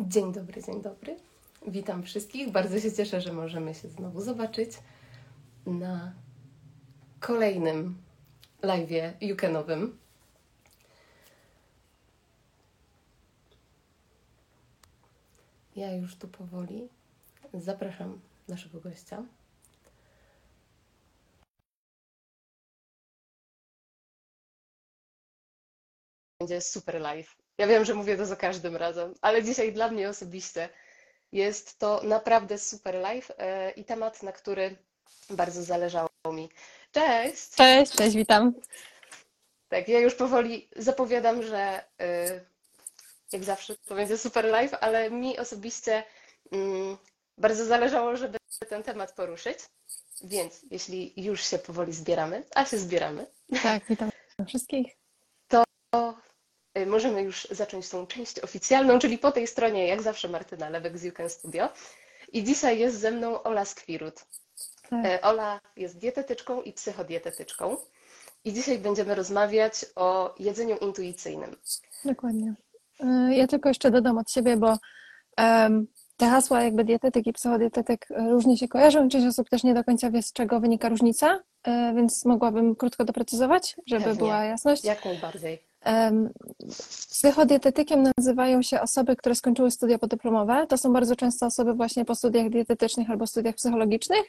Dzień dobry, dzień dobry. Witam wszystkich. Bardzo się cieszę, że możemy się znowu zobaczyć na kolejnym live'ie Jukenowym. Ja już tu powoli zapraszam naszego gościa. Będzie super live. Ja wiem, że mówię to za każdym razem, ale dzisiaj dla mnie osobiście jest to naprawdę super live e, i temat, na który bardzo zależało mi. Cześć! Cześć, cześć, witam. Tak, ja już powoli zapowiadam, że e, jak zawsze to będzie super live, ale mi osobiście mm, bardzo zależało, żeby ten temat poruszyć. Więc jeśli już się powoli zbieramy, a się zbieramy, Tak, witam wszystkich. to możemy już zacząć tą część oficjalną, czyli po tej stronie, jak zawsze, Martyna Lewek z You Can Studio. I dzisiaj jest ze mną Ola Skwirut. Tak, E, Ola jest dietetyczką i psychodietetyczką. I dzisiaj będziemy rozmawiać o jedzeniu intuicyjnym. dokładnie. Y, Ja tylko jeszcze dodam od siebie, bo te hasła jakby dietetyk i psychodietetyk y, różnie się kojarzą część osób też nie do końca wie, z czego wynika różnica, y, więc mogłabym krótko doprecyzować, żeby Pewnie. była jasność. Jak najbardziej. Em, Psychodietetykiem nazywają się osoby, które skończyły studia podyplomowe. To są bardzo często osoby właśnie po studiach dietetycznych albo studiach psychologicznych.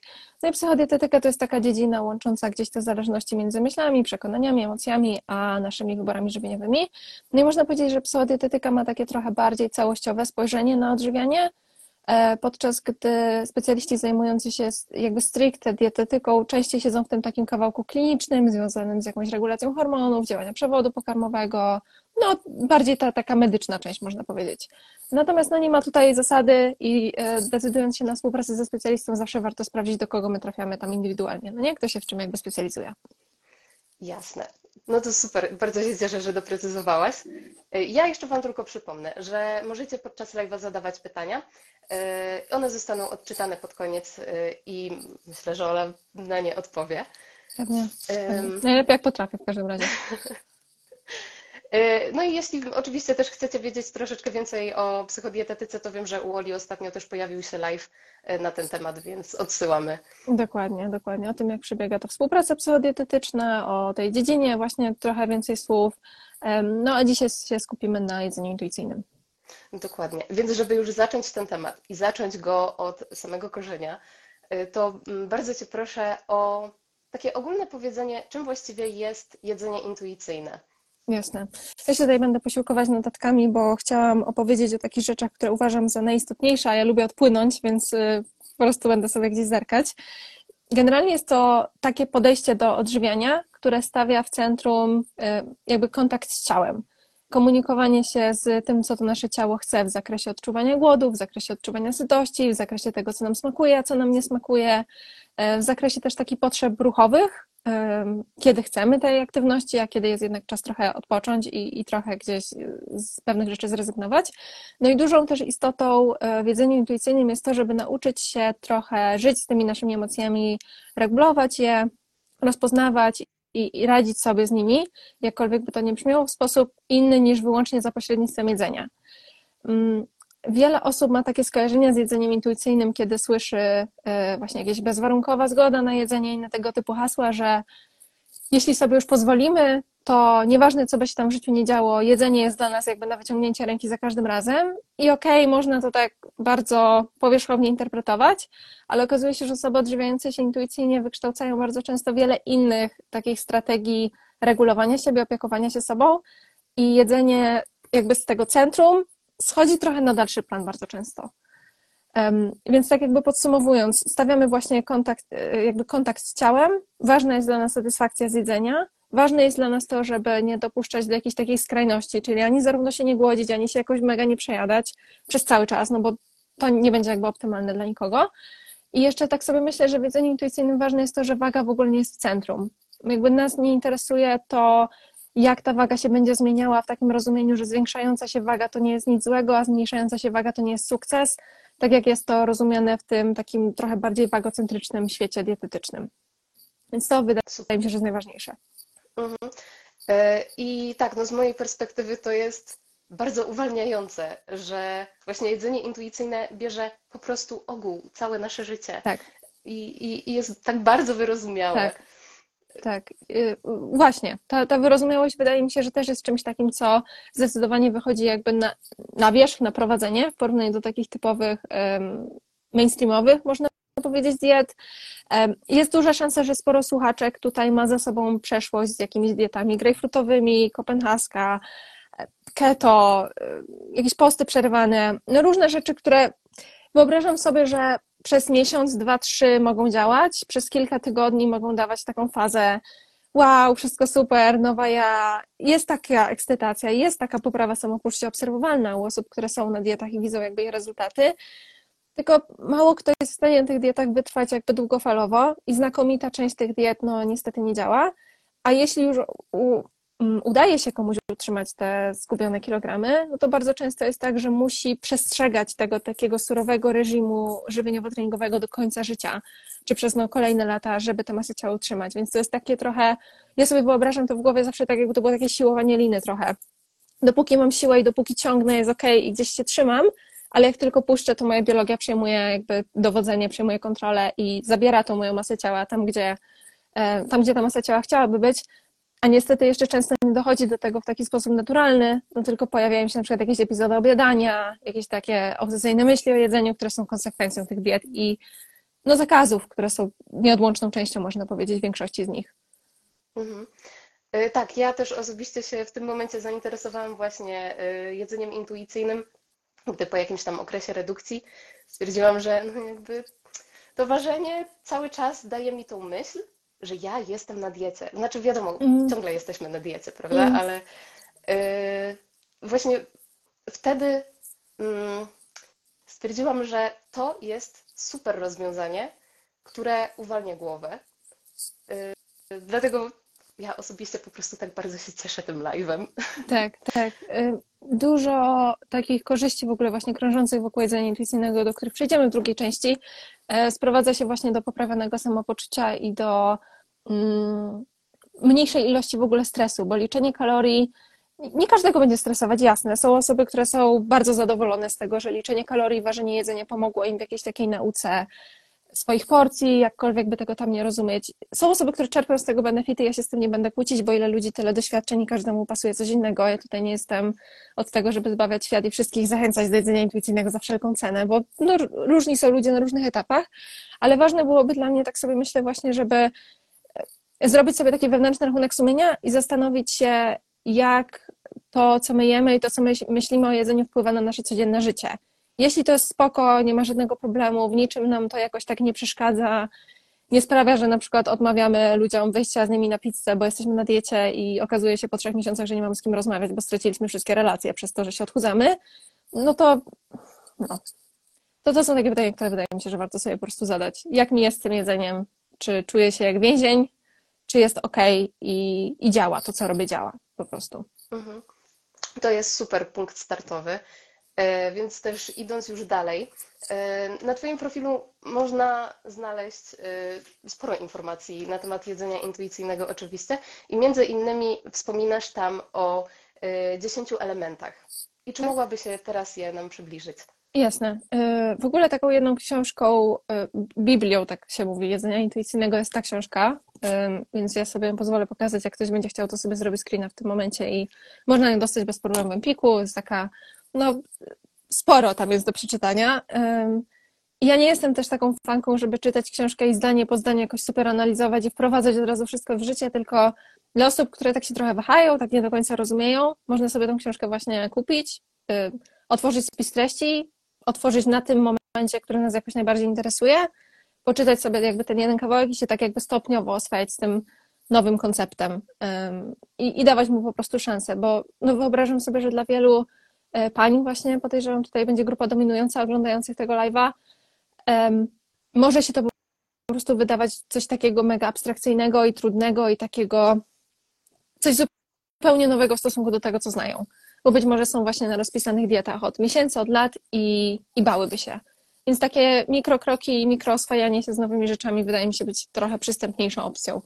No i psychodietetyka to jest taka dziedzina łącząca gdzieś te zależności między myślami, przekonaniami, emocjami, a naszymi wyborami żywieniowymi. No i można powiedzieć, że psychodietetyka ma takie trochę bardziej całościowe spojrzenie na odżywianie, podczas gdy specjaliści zajmujący się jakby stricte dietetyką częściej siedzą w tym takim kawałku klinicznym, związanym z jakąś regulacją hormonów, działania przewodu pokarmowego, no bardziej ta taka medyczna część można powiedzieć. Natomiast no nie ma tutaj zasady i e, decydując się na współpracę ze specjalistą zawsze warto sprawdzić, do kogo my trafiamy tam indywidualnie, no nie? Kto się w czym jakby specjalizuje. Jasne. No to super, bardzo się cieszę, że doprecyzowałaś. Ja jeszcze Wam tylko przypomnę, że możecie podczas live'a zadawać pytania. Y, One zostaną odczytane pod koniec y, i myślę, że Ola na nie odpowie. Pewnie. Ym, Najlepiej jak potrafię w każdym razie. y, No i jeśli oczywiście też chcecie wiedzieć troszeczkę więcej o psychodietetyce, to wiem, że u Oli ostatnio też pojawił się live y, na ten temat, więc odsyłamy. Dokładnie, dokładnie. O tym, jak przebiega ta współpraca psychodietetyczna, o tej dziedzinie właśnie trochę więcej słów. No a dzisiaj się skupimy na jedzeniu intuicyjnym. Dokładnie. Więc żeby już zacząć ten temat i zacząć go od samego korzenia, y, to mm, bardzo Cię proszę o takie ogólne powiedzenie, czym właściwie jest jedzenie intuicyjne. Jasne. Ja się tutaj będę posiłkować notatkami, bo chciałam opowiedzieć o takich rzeczach, które uważam za najistotniejsze, a ja lubię odpłynąć, więc y, po prostu będę sobie gdzieś zerkać. Generalnie jest to takie podejście do odżywiania, które stawia w centrum y, jakby kontakt z ciałem. Komunikowanie się z tym, co to nasze ciało chce w zakresie odczuwania głodu, w zakresie odczuwania sytości, w zakresie tego, co nam smakuje, a co nam nie smakuje, y, w zakresie też takich potrzeb ruchowych, kiedy chcemy tej aktywności, a kiedy jest jednak czas trochę odpocząć i, i trochę gdzieś y, z pewnych rzeczy zrezygnować. No i dużą też istotą e, w jedzeniu intuicyjnym jest to, żeby nauczyć się trochę żyć z tymi naszymi emocjami, regulować je, rozpoznawać i, i radzić sobie z nimi, jakkolwiek by to nie brzmiało, w sposób inny niż wyłącznie za pośrednictwem jedzenia. Wiele osób ma takie skojarzenia z jedzeniem intuicyjnym, kiedy słyszy e, właśnie jakieś bezwarunkowa zgoda na jedzenie i na tego typu hasła, że jeśli sobie już pozwolimy, to nieważne, co by się tam w życiu nie działo, jedzenie jest dla nas jakby na wyciągnięcie ręki za każdym razem. I okej, można to tak bardzo powierzchownie interpretować, ale okazuje się, że osoby odżywiające się intuicyjnie wykształcają bardzo często wiele innych takich strategii regulowania siebie, opiekowania się sobą i jedzenie jakby z tego centrum schodzi trochę na dalszy plan bardzo często. Więc tak jakby podsumowując, stawiamy właśnie kontakt, e, jakby kontakt z ciałem. Ważna jest dla nas satysfakcja z jedzenia. Ważne jest dla nas to, żeby nie dopuszczać do jakiejś takiej skrajności, czyli ani zarówno się nie głodzić, ani się jakoś mega nie przejadać przez cały czas, no bo to nie będzie jakby optymalne dla nikogo. I jeszcze tak sobie myślę, że w jedzeniu intuicyjnym ważne jest to, że waga w ogóle nie jest w centrum. Jakby nas nie interesuje to, jak ta waga się będzie zmieniała w takim rozumieniu, że zwiększająca się waga to nie jest nic złego, a zmniejszająca się waga to nie jest sukces, tak jak jest to rozumiane w tym takim trochę bardziej wagocentrycznym świecie dietetycznym. Więc to wydaje mi się, że jest najważniejsze. Mhm. E, I tak, no z mojej perspektywy to jest bardzo uwalniające, że właśnie jedzenie intuicyjne bierze po prostu ogół, całe nasze życie Tak. i, i, i jest tak bardzo wyrozumiałe. Tak. Tak, y, właśnie. Ta, ta wyrozumiałość wydaje mi się, że też jest czymś takim, co zdecydowanie wychodzi jakby na, na wierzch, na prowadzenie w porównaniu do takich typowych mainstreamowych, można powiedzieć, diet. Jest duża szansa, że sporo słuchaczek tutaj ma za sobą przeszłość z jakimiś dietami grejpfrutowymi, kopenhaska, keto, y, jakieś posty przerwane, no różne rzeczy, które wyobrażam sobie, że przez miesiąc, dwa, trzy mogą działać, przez kilka tygodni mogą dawać taką fazę wow, wszystko super, nowa ja. Jest taka ekscytacja, jest taka poprawa samopoczucia obserwowalna u osób, które są na dietach i widzą jakby ich rezultaty. Tylko mało kto jest w stanie na tych dietach wytrwać jakby długofalowo i znakomita część tych diet no niestety nie działa. A jeśli już udaje się komuś utrzymać te zgubione kilogramy, no to bardzo często jest tak, że musi przestrzegać tego takiego surowego reżimu żywieniowo-treningowego do końca życia, czy przez no, kolejne lata, żeby tę masę ciała utrzymać. Więc to jest takie trochę, ja sobie wyobrażam to w głowie zawsze tak, jakby to było takie siłowanie liny trochę. Dopóki mam siłę i dopóki ciągnę, jest ok i gdzieś się trzymam, ale jak tylko puszczę, to moja biologia przejmuje jakby dowodzenie, przejmuje kontrolę i zabiera tą moją masę ciała tam, gdzie, e, tam, gdzie ta masa ciała chciałaby być, a niestety jeszcze często nie dochodzi do tego w taki sposób naturalny, no tylko pojawiają się na przykład jakieś epizody obiadania, jakieś takie obsesyjne myśli o jedzeniu, które są konsekwencją tych diet i no zakazów, które są nieodłączną częścią, można powiedzieć, większości z nich. Mhm. Y, tak, ja też osobiście się w tym momencie zainteresowałam właśnie y, jedzeniem intuicyjnym, gdy po jakimś tam okresie redukcji stwierdziłam, że no jakby to ważenie cały czas daje mi tą myśl, że ja jestem na diecie. Znaczy, wiadomo, mm. ciągle jesteśmy na diecie, prawda? Mm. Ale yy, właśnie wtedy yy, stwierdziłam, że to jest super rozwiązanie, które uwalnia głowę. Yy, dlatego ja osobiście po prostu tak bardzo się cieszę tym live'em. Tak, tak. Y, dużo takich korzyści w ogóle właśnie krążących wokół jedzenia intuicyjnego, do których przejdziemy w drugiej części, e, sprowadza się właśnie do poprawionego samopoczucia i do mniejszej ilości w ogóle stresu, bo liczenie kalorii nie każdego będzie stresować, jasne. Są osoby, które są bardzo zadowolone z tego, że liczenie kalorii, ważenie jedzenia pomogło im w jakiejś takiej nauce swoich porcji, jakkolwiek by tego tam nie rozumieć. Są osoby, które czerpią z tego benefity, ja się z tym nie będę kłócić, bo ile ludzi, tyle doświadczeń i każdemu pasuje coś innego. Ja tutaj nie jestem od tego, żeby zbawiać świat i wszystkich zachęcać do jedzenia intuicyjnego za wszelką cenę, bo no, różni są ludzie na różnych etapach, ale ważne byłoby dla mnie, tak sobie myślę właśnie, żeby zrobić sobie taki wewnętrzny rachunek sumienia i zastanowić się, jak to, co my jemy i to, co my myślimy o jedzeniu, wpływa na nasze codzienne życie. Jeśli to jest spoko, nie ma żadnego problemu, w niczym nam to jakoś tak nie przeszkadza, nie sprawia, że na przykład odmawiamy ludziom wyjścia z nimi na pizzę, bo jesteśmy na diecie i okazuje się po trzech miesiącach, że nie mamy z kim rozmawiać, bo straciliśmy wszystkie relacje przez to, że się odchudzamy, no to no, to, to są takie pytania, które wydaje mi się, że warto sobie po prostu zadać. Jak mi jest z tym jedzeniem? Czy czuję się jak więzień? Czy jest ok i, i działa, to co robię działa po prostu. Mhm. To jest super punkt startowy. E, więc też idąc już dalej, e, na Twoim profilu można znaleźć e, sporo informacji na temat jedzenia intuicyjnego oczywiście i między innymi wspominasz tam o 10 elementach. I czy mogłaby się teraz je nam przybliżyć? Jasne. W ogóle taką jedną książką, Biblią, tak się mówi, jedzenia intuicyjnego jest ta książka, więc ja sobie pozwolę pokazać, jak ktoś będzie chciał, to sobie zrobić screena w tym momencie i można ją dostać bez problemu w Empiku. Jest taka, no, sporo tam jest do przeczytania. Ja nie jestem też taką fanką, żeby czytać książkę i zdanie po zdaniu jakoś super analizować i wprowadzać od razu wszystko w życie, tylko dla osób, które tak się trochę wahają, tak nie do końca rozumieją, można sobie tą książkę właśnie kupić, otworzyć spis treści, otworzyć na tym momencie, który nas jakoś najbardziej interesuje poczytać sobie jakby ten jeden kawałek i się tak jakby stopniowo oswajać z tym nowym konceptem i, i dawać mu po prostu szansę, bo no wyobrażam sobie, że dla wielu e, pań właśnie, podejrzewam, tutaj będzie grupa dominująca oglądających tego live'a, może się to po prostu wydawać coś takiego mega abstrakcyjnego i trudnego i takiego coś zupełnie nowego w stosunku do tego, co znają. Bo być może są właśnie na rozpisanych dietach od miesięcy, od lat i, i bałyby się. Więc takie mikrokroki i mikrooswajanie się z nowymi rzeczami wydaje mi się być trochę przystępniejszą opcją.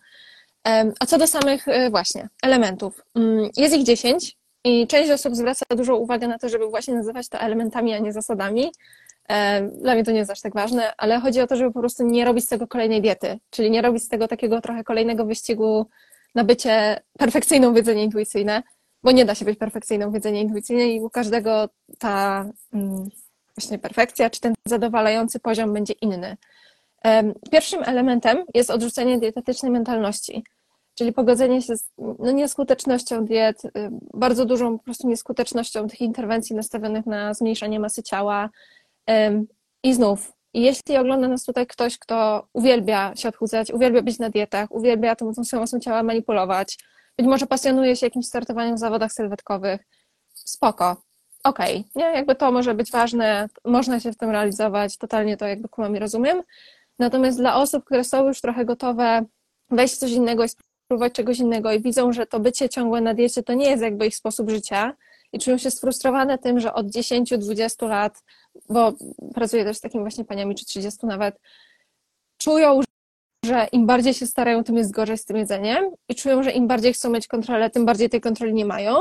A co do samych e, właśnie elementów. Mm, jest ich 10. I część osób zwraca dużą uwagę na to, żeby właśnie nazywać to elementami, a nie zasadami. Dla mnie to nie jest aż tak ważne, ale chodzi o to, żeby po prostu nie robić z tego kolejnej diety, czyli nie robić z tego takiego trochę kolejnego wyścigu na bycie perfekcyjną w jedzenie intuicyjne, bo nie da się być perfekcyjną w jedzenie intuicyjne i u każdego ta mm, właśnie perfekcja, czy ten zadowalający poziom będzie inny. Pierwszym elementem jest odrzucenie dietetycznej mentalności, czyli pogodzenie się z no, nieskutecznością diet, y, bardzo dużą po prostu nieskutecznością tych interwencji nastawionych na zmniejszanie masy ciała. I znów, jeśli ogląda nas tutaj ktoś, kto uwielbia się odchudzać, uwielbia być na dietach, uwielbia tą, tą swoją masą ciała manipulować, być może pasjonuje się jakimś startowaniem w zawodach sylwetkowych, spoko, okej, nie, jakby to może być ważne, można się w tym realizować, totalnie to jakby kumam i rozumiem. Natomiast dla osób, które są już trochę gotowe wejść w coś innego i spróbować czegoś innego i widzą, że to bycie ciągłe na diecie to nie jest jakby ich sposób życia i czują się sfrustrowane tym, że od 10-20 lat, bo pracuję też z takimi właśnie paniami, czy 30 nawet, czują, że im bardziej się starają, tym jest gorzej z tym jedzeniem i czują, że im bardziej chcą mieć kontrolę, tym bardziej tej kontroli nie mają.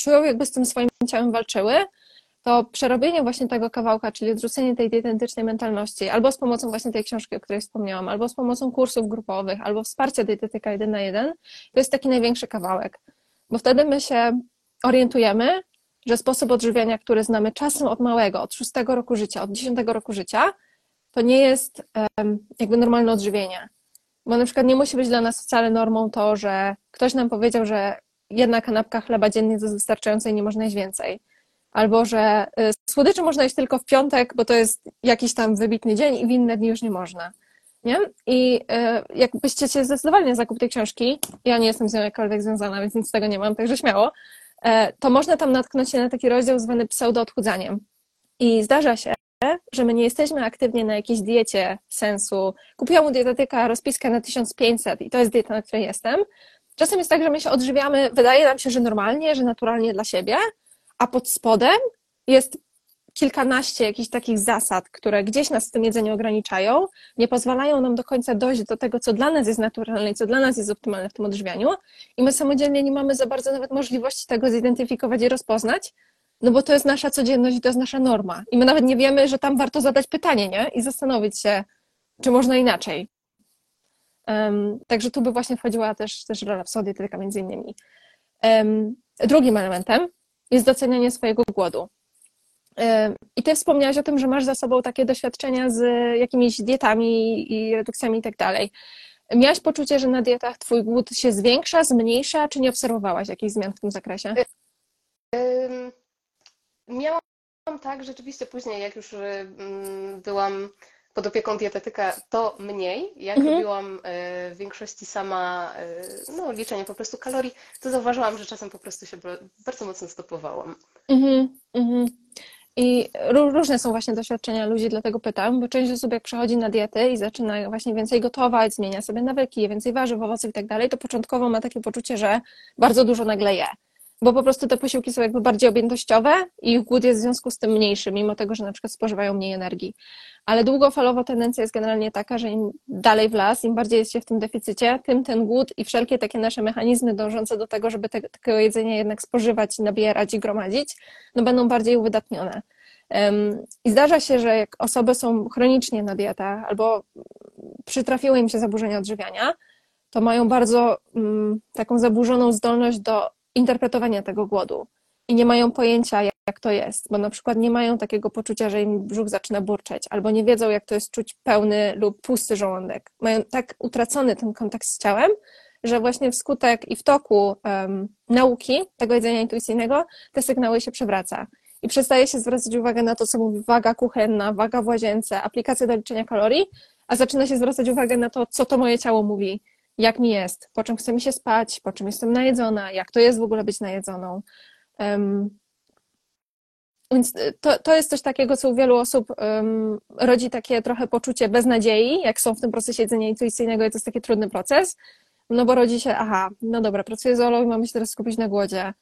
Czują, jakby z tym swoim ciałem walczyły, to przerobienie właśnie tego kawałka, czyli odrzucenie tej dietetycznej mentalności, albo z pomocą właśnie tej książki, o której wspomniałam, albo z pomocą kursów grupowych, albo wsparcia dietetyka jeden na jeden, to jest taki największy kawałek. Bo wtedy my się orientujemy, że sposób odżywiania, który znamy czasem od małego, od szóstego roku życia, od dziesiątego roku życia, to nie jest jakby normalne odżywienie. Bo na przykład nie musi być dla nas wcale normą to, że ktoś nam powiedział, że jedna kanapka chleba dziennie jest wystarczająca i nie można jeść więcej. Albo że y, słodyczy można jeść tylko w piątek, bo to jest jakiś tam wybitny dzień i w inne dni już nie można. Nie? I y, jakbyście się zdecydowali na zakup tej książki, ja nie jestem z nią jakkolwiek związana, więc nic z tego nie mam, także śmiało, e, to można tam natknąć się na taki rozdział zwany pseudo-odchudzaniem. I zdarza się, że my nie jesteśmy aktywnie na jakiejś diecie sensu. Kupiłam u dietetyka rozpiskę na 1500 i to jest dieta, na której jestem. Czasem jest tak, że my się odżywiamy, wydaje nam się, że normalnie, że naturalnie dla siebie, a pod spodem jest kilkanaście jakichś takich zasad, które gdzieś nas w tym jedzeniu ograniczają, nie pozwalają nam do końca dojść do tego, co dla nas jest naturalne i co dla nas jest optymalne w tym odżywianiu i my samodzielnie nie mamy za bardzo nawet możliwości tego zidentyfikować i rozpoznać, no bo to jest nasza codzienność i to jest nasza norma. I my nawet nie wiemy, że tam warto zadać pytanie, nie? I zastanowić się, czy można inaczej. Także tu by właśnie wchodziła też, też rola pseudodietetyka między innymi. Drugim elementem jest docenianie swojego głodu. I ty wspomniałaś o tym, że masz za sobą takie doświadczenia z jakimiś dietami i redukcjami i tak dalej. Miałaś poczucie, że na dietach twój głód się zwiększa, zmniejsza, czy nie obserwowałaś jakichś zmian w tym zakresie? Miałam tak, rzeczywiście później, jak już byłam pod opieką dietetyka, to mniej. Jak mhm. robiłam w większości sama no, liczenie po prostu kalorii, to zauważyłam, że czasem po prostu się bardzo mocno stopowałam. Mhm, mhm. I różne są właśnie doświadczenia ludzi, dlatego pytam, bo część osób jak przechodzi na diety i zaczyna właśnie więcej gotować, zmienia sobie nawyki, je więcej warzyw, owoców i tak dalej, to początkowo ma takie poczucie, że bardzo dużo nagle je bo po prostu te posiłki są jakby bardziej objętościowe i ich głód jest w związku z tym mniejszy, mimo tego, że na przykład spożywają mniej energii. Ale długofalowo tendencja jest generalnie taka, że im dalej w las, im bardziej jest się w tym deficycie, tym ten głód i wszelkie takie nasze mechanizmy dążące do tego, żeby te, takiego jedzenia jednak spożywać, nabierać i gromadzić, no będą bardziej uwydatnione. I zdarza się, że jak osoby są chronicznie na dietach albo przytrafiły im się zaburzenia odżywiania, to mają bardzo um, taką zaburzoną zdolność do interpretowania tego głodu i nie mają pojęcia, jak to jest, bo na przykład nie mają takiego poczucia, że im brzuch zaczyna burczeć, albo nie wiedzą, jak to jest czuć pełny lub pusty żołądek. Mają tak utracony ten kontakt z ciałem, że właśnie wskutek i w toku um, nauki tego jedzenia intuicyjnego te sygnały się przewraca. I przestaje się zwracać uwagę na to, co mówi waga kuchenna, waga w łazience, aplikacja do liczenia kalorii, a zaczyna się zwracać uwagę na to, co to moje ciało mówi, jak mi jest, po czym chce mi się spać, po czym jestem najedzona, jak to jest w ogóle być najedzoną. Um, więc to, to jest coś takiego, co u wielu osób um, rodzi takie trochę poczucie beznadziei, jak są w tym procesie jedzenia intuicyjnego i to jest taki trudny proces, no bo rodzi się, aha, no dobra, pracuję z Olą i mamy się teraz skupić na głodzie.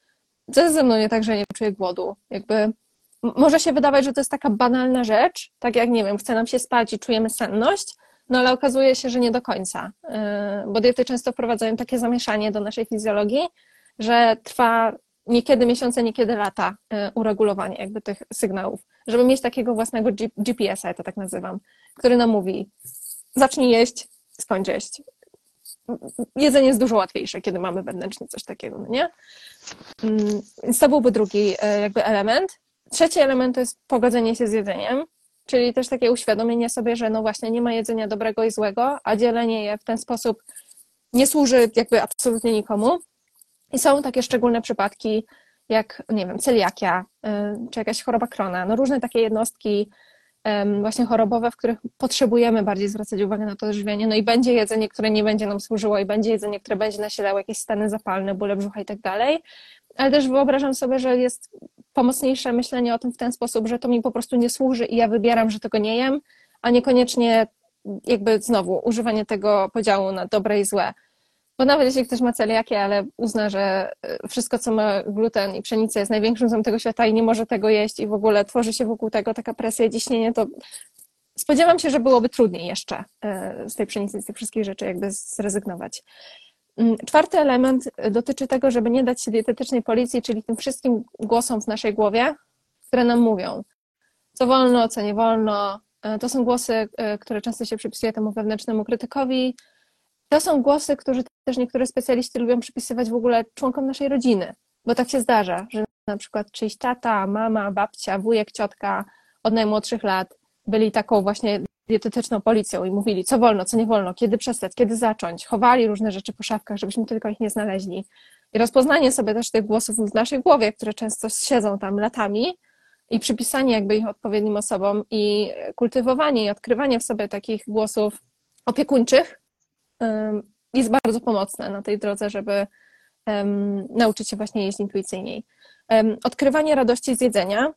Co jest ze mną nie tak, że nie czuję głodu? Jakby może się wydawać, że to jest taka banalna rzecz, tak jak, nie wiem, chce nam się spać i czujemy senność, no ale okazuje się, że nie do końca, y, bo diety często wprowadzają takie zamieszanie do naszej fizjologii, że trwa niekiedy miesiące, niekiedy lata e, uregulowanie jakby tych sygnałów, żeby mieć takiego własnego GPS-a, ja to tak nazywam, który nam mówi zacznij jeść, skończ jeść. Jedzenie jest dużo łatwiejsze, kiedy mamy wewnętrznie coś takiego, no nie? Mm, więc to byłby drugi e, jakby element. Trzeci element to jest pogodzenie się z jedzeniem, czyli też takie uświadomienie sobie, że no właśnie nie ma jedzenia dobrego i złego, a dzielenie je w ten sposób nie służy jakby absolutnie nikomu. I są takie szczególne przypadki, jak, nie wiem, celiakia, y, czy jakaś choroba krona, no różne takie jednostki właśnie chorobowe, w których potrzebujemy bardziej zwracać uwagę na to odżywianie, no i będzie jedzenie, które nie będzie nam służyło i będzie jedzenie, które będzie nasilało jakieś stany zapalne, bóle brzucha i tak dalej, ale też wyobrażam sobie, że jest pomocniejsze myślenie o tym w ten sposób, że to mi po prostu nie służy i ja wybieram, że tego nie jem, a niekoniecznie jakby znowu używanie tego podziału na dobre i złe. Bo nawet jeśli ktoś ma celiakię, ale uzna, że e, wszystko, co ma gluten i pszenicę jest największym złem tego świata i nie może tego jeść i w ogóle tworzy się wokół tego taka presja i ciśnienie, to spodziewam się, że byłoby trudniej jeszcze e, z tej pszenicy, z tych wszystkich rzeczy jakby zrezygnować. Mm, czwarty element dotyczy tego, żeby nie dać się dietetycznej policji, czyli tym wszystkim głosom w naszej głowie, które nam mówią, co wolno, co nie wolno. E, to są głosy, które często się przypisuje temu wewnętrznemu krytykowi, to są głosy, które też niektóre specjaliści lubią przypisywać w ogóle członkom naszej rodziny, bo tak się zdarza, że na przykład czyjś tata, mama, babcia, wujek, ciotka od najmłodszych lat byli taką właśnie dietetyczną policją i mówili, co wolno, co nie wolno, kiedy przestać, kiedy zacząć. Chowali różne rzeczy po szafkach, żebyśmy tylko ich nie znaleźli. I rozpoznanie sobie też tych głosów w naszej głowie, które często siedzą tam latami i przypisanie jakby ich odpowiednim osobom i kultywowanie i odkrywanie w sobie takich głosów opiekuńczych, jest bardzo pomocne na tej drodze, żeby nauczyć się właśnie jeść intuicyjniej. Odkrywanie radości z jedzenia,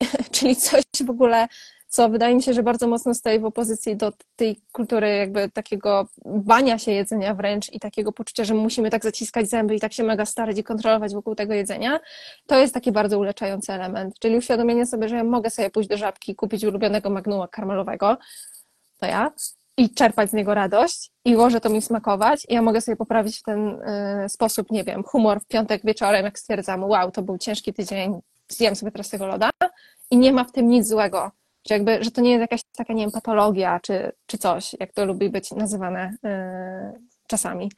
czyli coś w ogóle, co wydaje mi się, że bardzo mocno stoi w opozycji do tej kultury jakby takiego bania się jedzenia wręcz i takiego poczucia, że musimy tak zaciskać zęby i tak się mega starać i kontrolować wokół tego jedzenia, to jest taki bardzo uleczający element, czyli uświadomienie sobie, że ja mogę sobie pójść do żabki kupić ulubionego magnuma karmelowego, to ja, i czerpać z niego radość i może to mi smakować i ja mogę sobie poprawić w ten y, sposób, nie wiem, humor w piątek wieczorem, jak stwierdzam, wow, to był ciężki tydzień, zjem sobie teraz tego loda i nie ma w tym nic złego. Czy jakby, że to nie jest jakaś taka, nie wiem, patologia czy, czy coś, jak to lubi być nazywane y, czasami.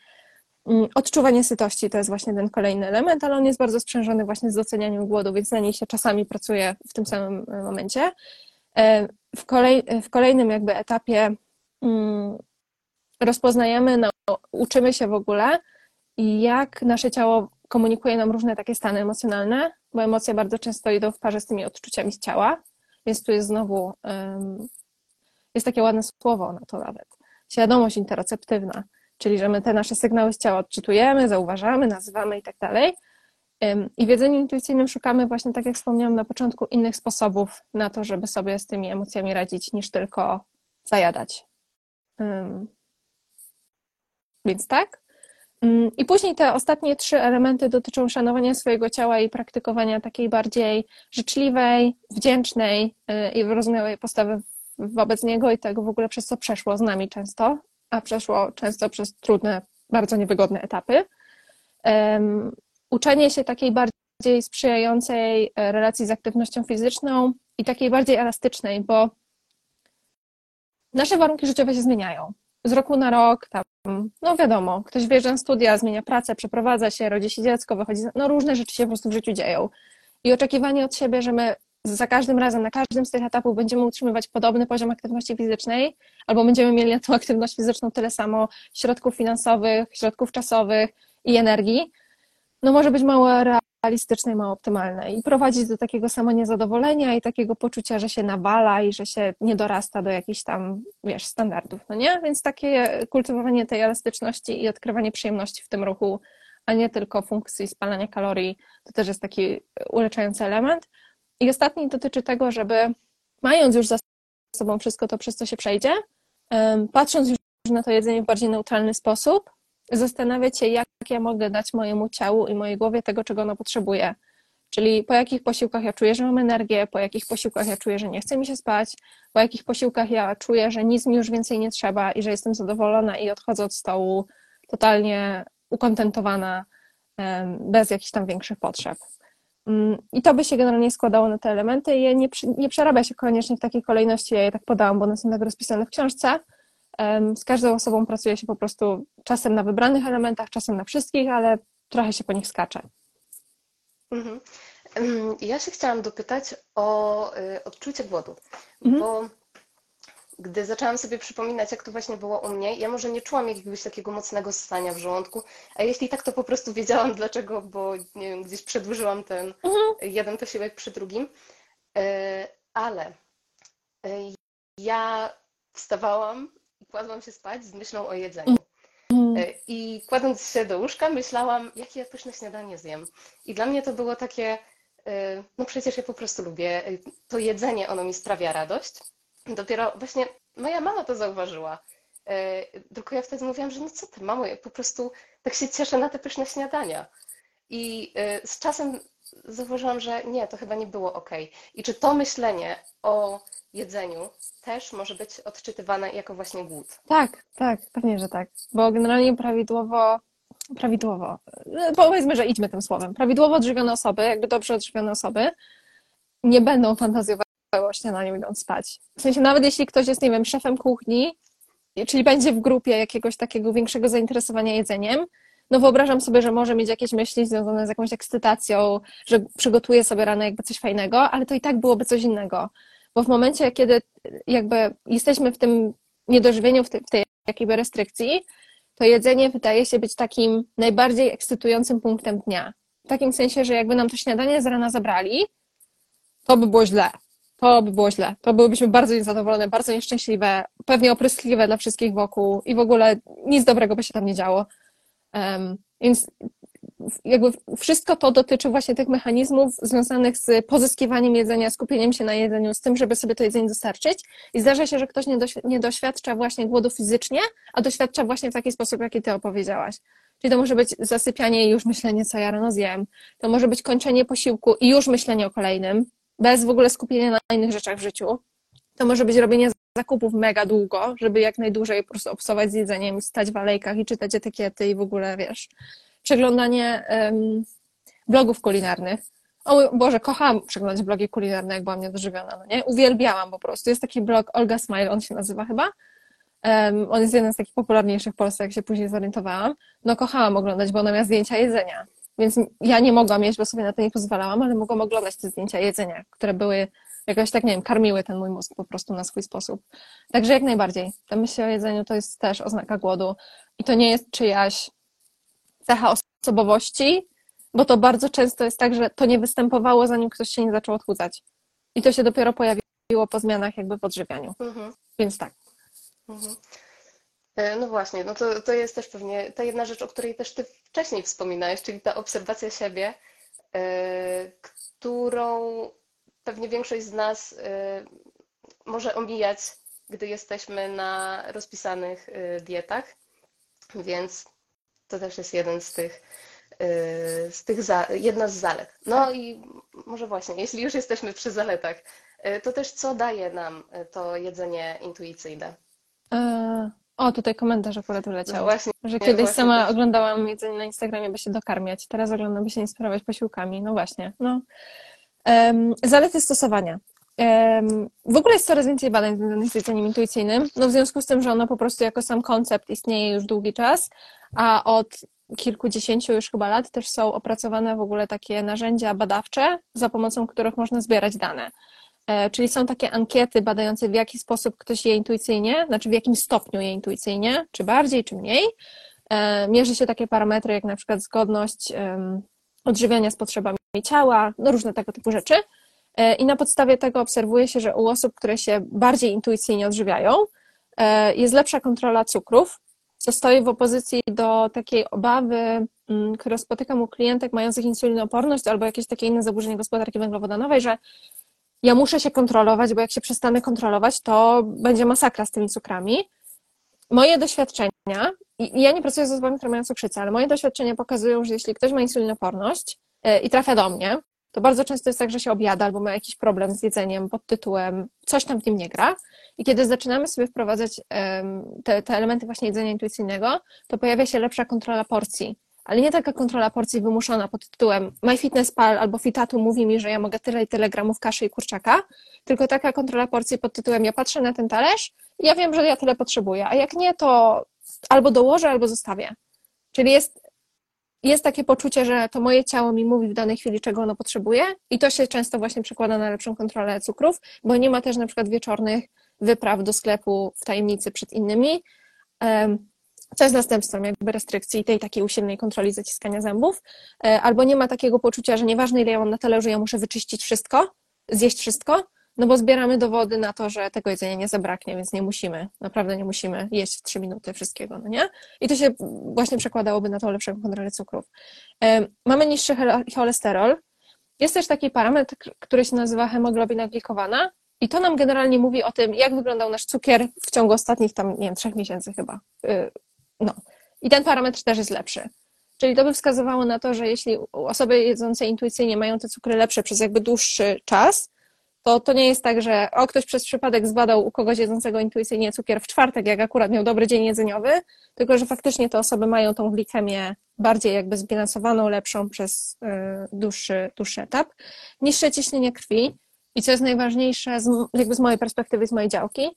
Mm, odczuwanie sytości to jest właśnie ten kolejny element, ale on jest bardzo sprzężony właśnie z docenianiem głodu, więc na niej się czasami pracuje w tym samym y, momencie. E, w, kolej, w kolejnym jakby etapie rozpoznajemy, no, uczymy się w ogóle, jak nasze ciało komunikuje nam różne takie stany emocjonalne, bo emocje bardzo często idą w parze z tymi odczuciami z ciała, więc tu jest znowu, jest takie ładne słowo na to nawet, świadomość interoceptywna, czyli że my te nasze sygnały z ciała odczytujemy, zauważamy, nazywamy i tak dalej. I w jedzeniu intuicyjnym szukamy właśnie, tak jak wspomniałam na początku, innych sposobów na to, żeby sobie z tymi emocjami radzić, niż tylko zajadać. Więc tak. I później te ostatnie trzy elementy dotyczą szanowania swojego ciała i praktykowania takiej bardziej życzliwej, wdzięcznej y, i wyrozumiałej postawy wobec niego i tego w ogóle przez co przeszło z nami często, a przeszło często przez trudne, bardzo niewygodne etapy. Uczenie się takiej bardziej sprzyjającej e, relacji z aktywnością fizyczną i takiej bardziej elastycznej, bo nasze warunki życiowe się zmieniają. Z roku na rok, tam, no wiadomo, ktoś wjeżdża na studia, zmienia pracę, przeprowadza się, rodzi się dziecko, wychodzi, no różne rzeczy się po prostu w życiu dzieją. I oczekiwanie od siebie, że my za każdym razem, na każdym z tych etapów będziemy utrzymywać podobny poziom aktywności fizycznej, albo będziemy mieli na tą aktywność fizyczną tyle samo środków finansowych, środków czasowych i energii, no może być mało realistyczne i mało optymalne i prowadzić do takiego samo niezadowolenia i takiego poczucia, że się nawala i że się nie dorasta do jakichś tam, wiesz, standardów, no nie? Więc takie kultywowanie tej elastyczności i odkrywanie przyjemności w tym ruchu, a nie tylko funkcji spalania kalorii, to też jest taki uleczający element. I ostatni dotyczy tego, żeby mając już za sobą wszystko to, przez co się przejdzie, patrząc już na to jedzenie w bardziej neutralny sposób, zastanawiać się, jak ja mogę dać mojemu ciału i mojej głowie tego, czego ono potrzebuje. Czyli po jakich posiłkach ja czuję, że mam energię, po jakich posiłkach ja czuję, że nie chce mi się spać, po jakich posiłkach ja czuję, że nic mi już więcej nie trzeba i że jestem zadowolona i odchodzę od stołu totalnie ukontentowana bez jakichś tam większych potrzeb. Mm, I to by się generalnie składało na te elementy. Je nie, nie przerabia się koniecznie w takiej kolejności, ja je tak podałam, bo one są tak rozpisane w książce. Z każdą osobą pracuje się po prostu czasem na wybranych elementach, czasem na wszystkich, ale trochę się po nich skacze. Mhm. Ja się chciałam dopytać o y, odczucie głodu, mhm. bo gdy zaczęłam sobie przypominać, jak to właśnie było u mnie, ja może nie czułam jakiegoś takiego mocnego stania w żołądku, a jeśli tak, to po prostu wiedziałam dlaczego, bo nie wiem, gdzieś przedłużyłam ten mhm. jeden posiłek przy drugim. Y, ale y, ja wstawałam kładłam się spać z myślą o jedzeniu. Mhm. I kładąc się do łóżka, myślałam, jakie ja pyszne śniadanie zjem. I dla mnie to było takie Y, no przecież ja po prostu lubię y, to jedzenie, ono mi sprawia radość. Dopiero właśnie moja mama to zauważyła. Tylko ja wtedy mówiłam, że no co ty, mamo, ja po prostu tak się cieszę na te pyszne śniadania. I z czasem zauważyłam, że nie, to chyba nie było ok. I czy to myślenie o jedzeniu też może być odczytywane jako właśnie głód? Tak, tak, pewnie, że tak. Bo generalnie prawidłowo prawidłowo, powiedzmy, że idźmy tym słowem, prawidłowo odżywione osoby, jakby dobrze odżywione osoby, nie będą fantazjowały o śniadaniu idąc spać. W sensie nawet jeśli ktoś jest, nie wiem, szefem kuchni, czyli będzie w grupie jakiegoś takiego większego zainteresowania jedzeniem, no wyobrażam sobie, że może mieć jakieś myśli związane z jakąś ekscytacją, że przygotuje sobie rano jakby coś fajnego, ale to i tak byłoby coś innego. Bo w momencie, kiedy jakby jesteśmy w tym niedożywieniu, w tej, w tej restrykcji, to jedzenie wydaje się być takim najbardziej ekscytującym punktem dnia. W takim sensie, że jakby nam to śniadanie z rana zabrali, to by było źle. To by było źle. To byłybyśmy bardzo niezadowolone, bardzo nieszczęśliwe, pewnie opryskliwe dla wszystkich wokół i w ogóle nic dobrego by się tam nie działo. Więc jakby wszystko to dotyczy właśnie tych mechanizmów związanych z pozyskiwaniem jedzenia, skupieniem się na jedzeniu, z tym, żeby sobie to jedzenie dostarczyć. I zdarza się, że ktoś nie doświadcza właśnie głodu fizycznie, a doświadcza właśnie w taki sposób, jaki ty opowiedziałaś. Czyli to może być zasypianie i już myślenie, co ja rano zjem. To może być kończenie posiłku i już myślenie o kolejnym, bez w ogóle skupienia na innych rzeczach w życiu. To może być robienie zakupów mega długo, żeby jak najdłużej po prostu obsować z jedzeniem, stać w alejkach i czytać etykiety i w ogóle, wiesz, przeglądanie um, blogów kulinarnych. O Boże, kochałam przeglądać blogi kulinarne, jak byłam niedożywiona, no nie? Uwielbiałam po prostu. Jest taki blog Olga Smile, on się nazywa chyba. Um, on jest jeden z takich popularniejszych w Polsce, jak się później zorientowałam. No kochałam oglądać, bo ona miała zdjęcia jedzenia. Więc ja nie mogłam jeść, bo sobie na to nie pozwalałam, ale mogłam oglądać te zdjęcia jedzenia, które były jakoś tak, nie wiem, karmiły ten mój mózg po prostu na swój sposób. Także jak najbardziej. Ta myśl o jedzeniu to jest też oznaka głodu. I to nie jest czyjaś cecha osobowości, bo to bardzo często jest tak, że to nie występowało, zanim ktoś się nie zaczął odchudzać. I to się dopiero pojawiło po zmianach jakby w odżywianiu. Mhm. Więc tak. Mhm. E, no właśnie, no to, to jest też pewnie ta jedna rzecz, o której też Ty wcześniej wspominałeś, czyli ta obserwacja siebie, yy, którą pewnie większość z nas yy, może omijać, gdy jesteśmy na rozpisanych yy, dietach, więc to też jest jeden z tych, y, z tych za, jedna z zalet. No i może właśnie, jeśli już jesteśmy przy zaletach, y, to też co daje nam y, to jedzenie intuicyjne? E, o, tutaj komentarz akurat wyleciał. No właśnie, że kiedyś właśnie sama też. oglądałam jedzenie na Instagramie, by się dokarmiać. Teraz oglądam, by się inspirować posiłkami. No właśnie. No. Zalety stosowania. W ogóle jest coraz więcej badań związanych z jedzeniem intuicyjnym, no w związku z tym, że ono po prostu jako sam koncept istnieje już długi czas, a od kilkudziesięciu już chyba lat też są opracowane w ogóle takie narzędzia badawcze, za pomocą których można zbierać dane. E, czyli są takie ankiety badające, w jaki sposób ktoś je intuicyjnie, znaczy w jakim stopniu je intuicyjnie, czy bardziej, czy mniej. E, mierzy się takie parametry, jak na przykład zgodność odżywiania z potrzebami ciała, no różne tego typu rzeczy. E, I na podstawie tego obserwuje się, że u osób, które się bardziej intuicyjnie odżywiają, jest lepsza kontrola cukrów, co stoi w opozycji do takiej obawy, mm, która spotykam u klientek mających insulinoporność albo jakieś takie inne zaburzenie gospodarki węglowodanowej, że ja muszę się kontrolować, bo jak się przestanę kontrolować, to będzie masakra z tymi cukrami. Moje doświadczenia, i ja nie pracuję z osobami, które mają cukrzycę, ale moje doświadczenia pokazują, że jeśli ktoś ma insulinoporność e, i trafia do mnie, to bardzo często jest tak, że się objada albo ma jakiś problem z jedzeniem pod tytułem coś tam w nim nie gra. I kiedy zaczynamy sobie wprowadzać te, te elementy właśnie jedzenia intuicyjnego, to pojawia się lepsza kontrola porcji. ale nie taka kontrola porcji wymuszona pod tytułem MyFitnessPal albo Fitatu mówi mi, że ja mogę tyle i tyle gramów kaszy i kurczaka, tylko taka kontrola porcji pod tytułem ja patrzę na ten talerz i ja wiem, że ja tyle potrzebuję, a jak nie, to albo dołożę, albo zostawię. Czyli jest, jest takie poczucie, że to moje ciało mi mówi w danej chwili, czego ono potrzebuje i to się często właśnie przekłada na lepszą kontrolę cukrów, bo nie ma też na przykład wieczornych wypraw do sklepu w tajemnicy przed innymi, co jest następstwem jakby restrykcji tej takiej usilnej kontroli zaciskania zębów, e, albo nie ma takiego poczucia, że nieważne ile ja mam na talerzu, ja muszę wyczyścić wszystko, zjeść wszystko, no bo zbieramy dowody na to, że tego jedzenia nie zabraknie, więc nie musimy, naprawdę nie musimy jeść w trzy minuty wszystkiego, no nie? I to się właśnie przekładałoby na tą lepszą kontrolę cukrów. Mamy niższy cholesterol. Jest też taki parametr, który się nazywa hemoglobina glikowana i to nam generalnie mówi o tym, jak wyglądał nasz cukier w ciągu ostatnich tam, nie wiem, trzech miesięcy chyba. Y, no. I ten parametr też jest lepszy. Czyli to by wskazywało na to, że jeśli osoby jedzące intuicyjnie mają te cukry lepsze przez jakby dłuższy czas, to to nie jest tak, że o, ktoś przez przypadek zbadał u kogoś jedzącego intuicyjnie cukier w czwartek, jak akurat miał dobry dzień jedzeniowy, tylko że faktycznie te osoby mają tą glikemię bardziej jakby zbilansowaną, lepszą przez y, dłuższy, dłuższy etap. Niższe ciśnienie krwi i co jest najważniejsze z, jakby z mojej perspektywy, z mojej działki,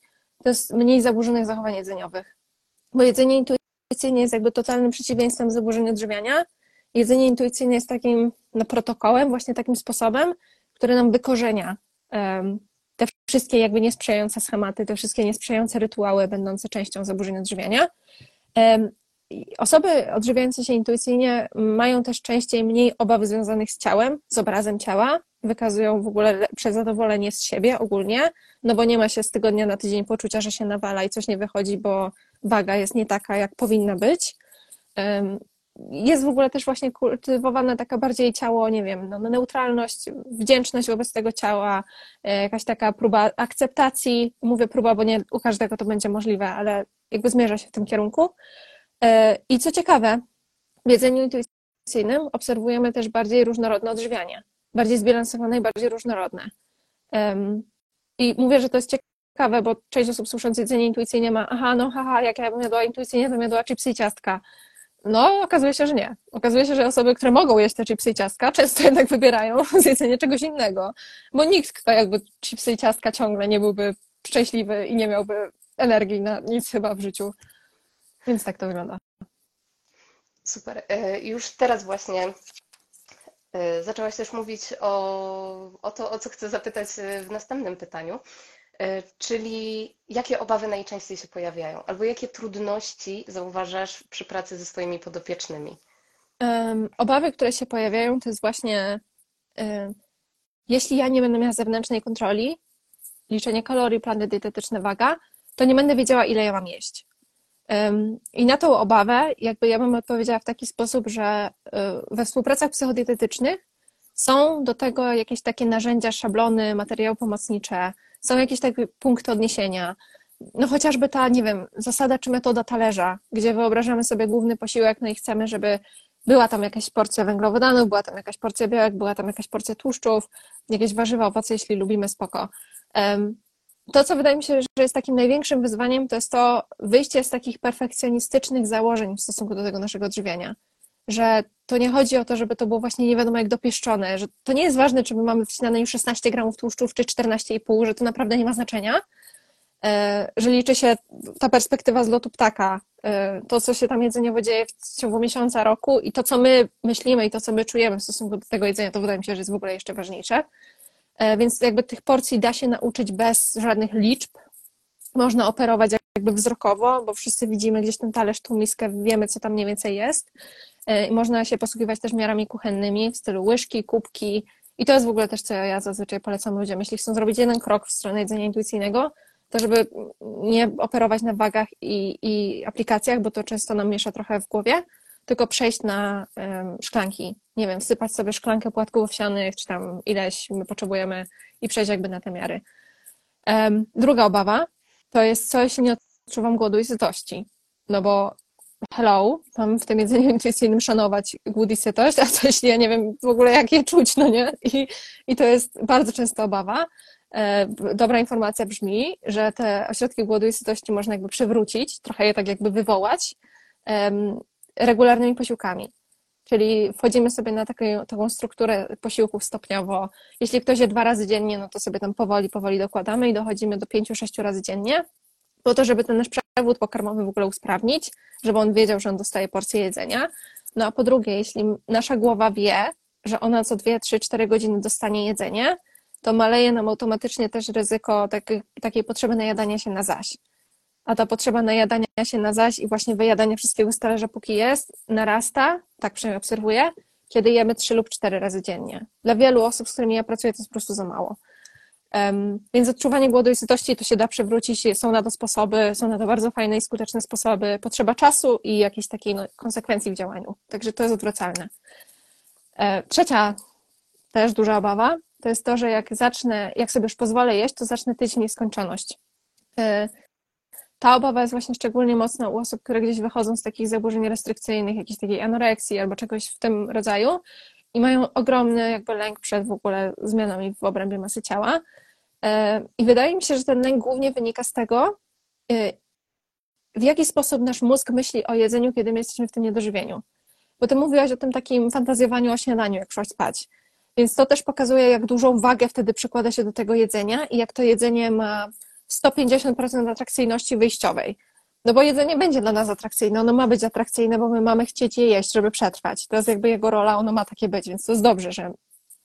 to jest mniej zaburzonych zachowań jedzeniowych. Bo jedzenie intuicyjne jest jakby totalnym przeciwieństwem zaburzeń odżywiania. Jedzenie intuicyjne jest takim no, protokołem, właśnie takim sposobem, który nam wykorzenia te wszystkie jakby niesprzyjające schematy, te wszystkie niesprzyjające rytuały będące częścią zaburzeń odżywiania. Osoby odżywiające się intuicyjnie mają też częściej mniej obaw związanych z ciałem, z obrazem ciała, wykazują w ogóle lepsze zadowolenie z siebie ogólnie, no bo nie ma się z tygodnia na tydzień poczucia, że się nawala i coś nie wychodzi, bo waga jest nie taka, jak powinna być. Jest w ogóle też właśnie kultywowana taka bardziej ciało, nie wiem, no, neutralność, wdzięczność wobec tego ciała, e, jakaś taka próba akceptacji. Mówię próba, bo nie u każdego to będzie możliwe, ale jakby zmierza się w tym kierunku. E, I co ciekawe, w jedzeniu intuicyjnym obserwujemy też bardziej różnorodne odżywianie, bardziej zbilansowane i bardziej różnorodne. I mówię, że to jest ciekawe, bo część osób słysząc jedzenie intuicyjnie ma, aha, no haha, jak ja bym jadła intuicyjnie, to bym jadła chipsy i ciastka. No, okazuje się, że nie. Okazuje się, że osoby, które mogą jeść te chipsy i ciastka, często jednak wybierają zjedzenie czegoś innego, bo nikt, kto jakby chipsy i ciastka ciągle nie byłby szczęśliwy i nie miałby energii na nic chyba w życiu. Więc tak to wygląda. Super. E, już teraz właśnie e, zaczęłaś też mówić o, o to, o co chcę zapytać e, w następnym pytaniu, czyli jakie obawy najczęściej się pojawiają, albo jakie trudności zauważasz przy pracy ze swoimi podopiecznymi? Obawy, które się pojawiają, to jest właśnie, um, jeśli ja nie będę miała zewnętrznej kontroli, liczenie kalorii, plany dietetyczne, waga, to nie będę wiedziała, ile ja mam jeść. I na tą obawę, jakby ja bym odpowiedziała w taki sposób, że y, we współpracach psychodietetycznych są do tego jakieś takie narzędzia, szablony, materiały pomocnicze, są jakieś takie punkty odniesienia. No chociażby ta, nie wiem, zasada czy metoda talerza, gdzie wyobrażamy sobie główny posiłek, no i chcemy, żeby była tam jakaś porcja węglowodanów, była tam jakaś porcja białek, była tam jakaś porcja tłuszczów, jakieś warzywa, owoce, jeśli lubimy, spoko to, co wydaje mi się, że jest takim największym wyzwaniem, to jest to wyjście z takich perfekcjonistycznych założeń w stosunku do tego naszego odżywiania. Że to nie chodzi o to, żeby to było właśnie nie wiadomo jak dopieszczone, że to nie jest ważne, czy my mamy w śniadaniu 16 gramów tłuszczów, czy 14,5, że to naprawdę nie ma znaczenia, e, że liczy się ta perspektywa z lotu ptaka, e, to, co się tam jedzeniowo dzieje w ciągu miesiąca, roku i to, co my myślimy i to, co my czujemy w stosunku do tego jedzenia, to wydaje mi się, że jest w ogóle jeszcze ważniejsze. E, więc jakby tych porcji da się nauczyć bez żadnych liczb. Można operować jakby wzrokowo, bo wszyscy widzimy gdzieś ten talerz, tą miskę, wiemy, co tam mniej więcej jest. E, można się posługiwać też miarami kuchennymi w stylu łyżki, kubki. I to jest w ogóle też, co ja zazwyczaj polecam ludziom. Jeśli chcą zrobić jeden krok w stronę jedzenia intuicyjnego, to żeby nie operować na wagach i, i aplikacjach, bo to często nam miesza trochę w głowie, tylko przejść na um, szklanki. Nie wiem, wsypać sobie szklankę płatków owsianych, czy tam ileś my potrzebujemy i przejść jakby na te miary. Um, druga obawa to jest co, jeśli nie odczuwam głodu i sytości. No bo hello, mam w tym jedzeniu intuicyjnym szanować głód i sytość, a co jeśli ja nie wiem w ogóle jak je czuć, no nie? I, i to jest bardzo często obawa. E, dobra informacja brzmi, że te ośrodki głodu i sytości można jakby przywrócić, trochę je tak jakby wywołać regularnymi posiłkami. Czyli wchodzimy sobie na taką, taką strukturę posiłków stopniowo. Jeśli ktoś je dwa razy dziennie, no to sobie tam powoli, powoli dokładamy i dochodzimy do pięciu, sześciu razy dziennie, po to, żeby ten nasz przewód pokarmowy w ogóle usprawnić, żeby on wiedział, że on dostaje porcję jedzenia. No a po drugie, jeśli nasza głowa wie, że ona co dwie, trzy, cztery godziny dostanie jedzenie, to maleje nam automatycznie też ryzyko takiej, takiej potrzeby najadania się na zaś. A ta potrzeba najadania się na zaś i właśnie wyjadania wszystkiego z talerza, póki jest, narasta, tak przynajmniej obserwuję, kiedy jemy trzy lub cztery razy dziennie. Dla wielu osób, z którymi ja pracuję, to jest po prostu za mało. Więc odczuwanie głodu i sytości to się da przywrócić, są na to sposoby, są na to bardzo fajne i skuteczne sposoby. Potrzeba czasu i jakiejś takiej no, konsekwencji w działaniu. Także to jest odwracalne. E, trzecia też duża obawa to jest to, że jak zacznę, jak sobie już pozwolę jeść, to zacznę tyć w nieskończoność. E, ta obawa jest właśnie szczególnie mocna u osób, które gdzieś wychodzą z takich zaburzeń restrykcyjnych, jakiejś takiej anoreksji albo czegoś w tym rodzaju i mają ogromny jakby lęk przed w ogóle zmianami w obrębie masy ciała. E, I wydaje mi się, że ten lęk głównie wynika z tego, e, w jaki sposób nasz mózg myśli o jedzeniu, kiedy my jesteśmy w tym niedożywieniu. Bo ty mówiłaś o tym takim fantazjowaniu o śniadaniu, jak szłaś spać. Więc to też pokazuje, jak dużą wagę wtedy przykłada się do tego jedzenia i jak to jedzenie ma 150% atrakcyjności wyjściowej. No bo jedzenie będzie dla nas atrakcyjne, ono ma być atrakcyjne, bo my mamy chcieć je jeść, żeby przetrwać. To jest jakby jego rola, ono ma takie być, więc to jest dobrze, że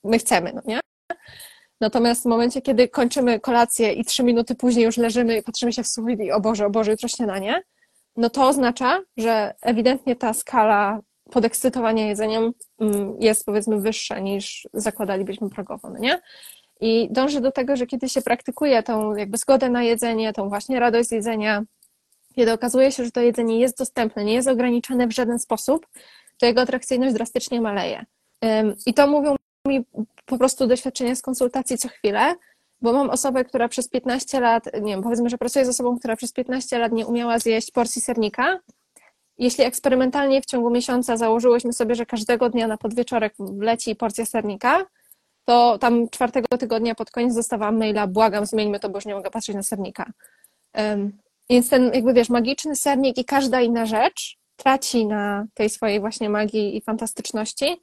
my chcemy, no nie? Natomiast w momencie, kiedy kończymy kolację i trzy minuty później już leżymy i patrzymy się w sufit i o Boże, o Boże, jutro śniadanie, no to oznacza, że ewidentnie ta skala podekscytowania jedzeniem mm, jest powiedzmy wyższa niż zakładalibyśmy progowo, no nie? I dążę do tego, że kiedy się praktykuje tą jakby zgodę na jedzenie, tą właśnie radość z jedzenia, kiedy okazuje się, że to jedzenie jest dostępne, nie jest ograniczone w żaden sposób, to jego atrakcyjność drastycznie maleje. I to mówią mi po prostu doświadczenia z konsultacji co chwilę, bo mam osobę, która przez 15 lat, nie wiem, powiedzmy, że pracuję z osobą, która przez 15 lat nie umiała zjeść porcji sernika. Jeśli eksperymentalnie w ciągu miesiąca założyłyśmy sobie, że każdego dnia na podwieczorek wleci porcja sernika, to tam czwartego tygodnia pod koniec dostawałam maila, błagam, zmieńmy to, bo już nie mogę patrzeć na sernika. Więc ten, jakby wiesz, magiczny sernik i każda inna rzecz traci na tej swojej właśnie magii i fantastyczności,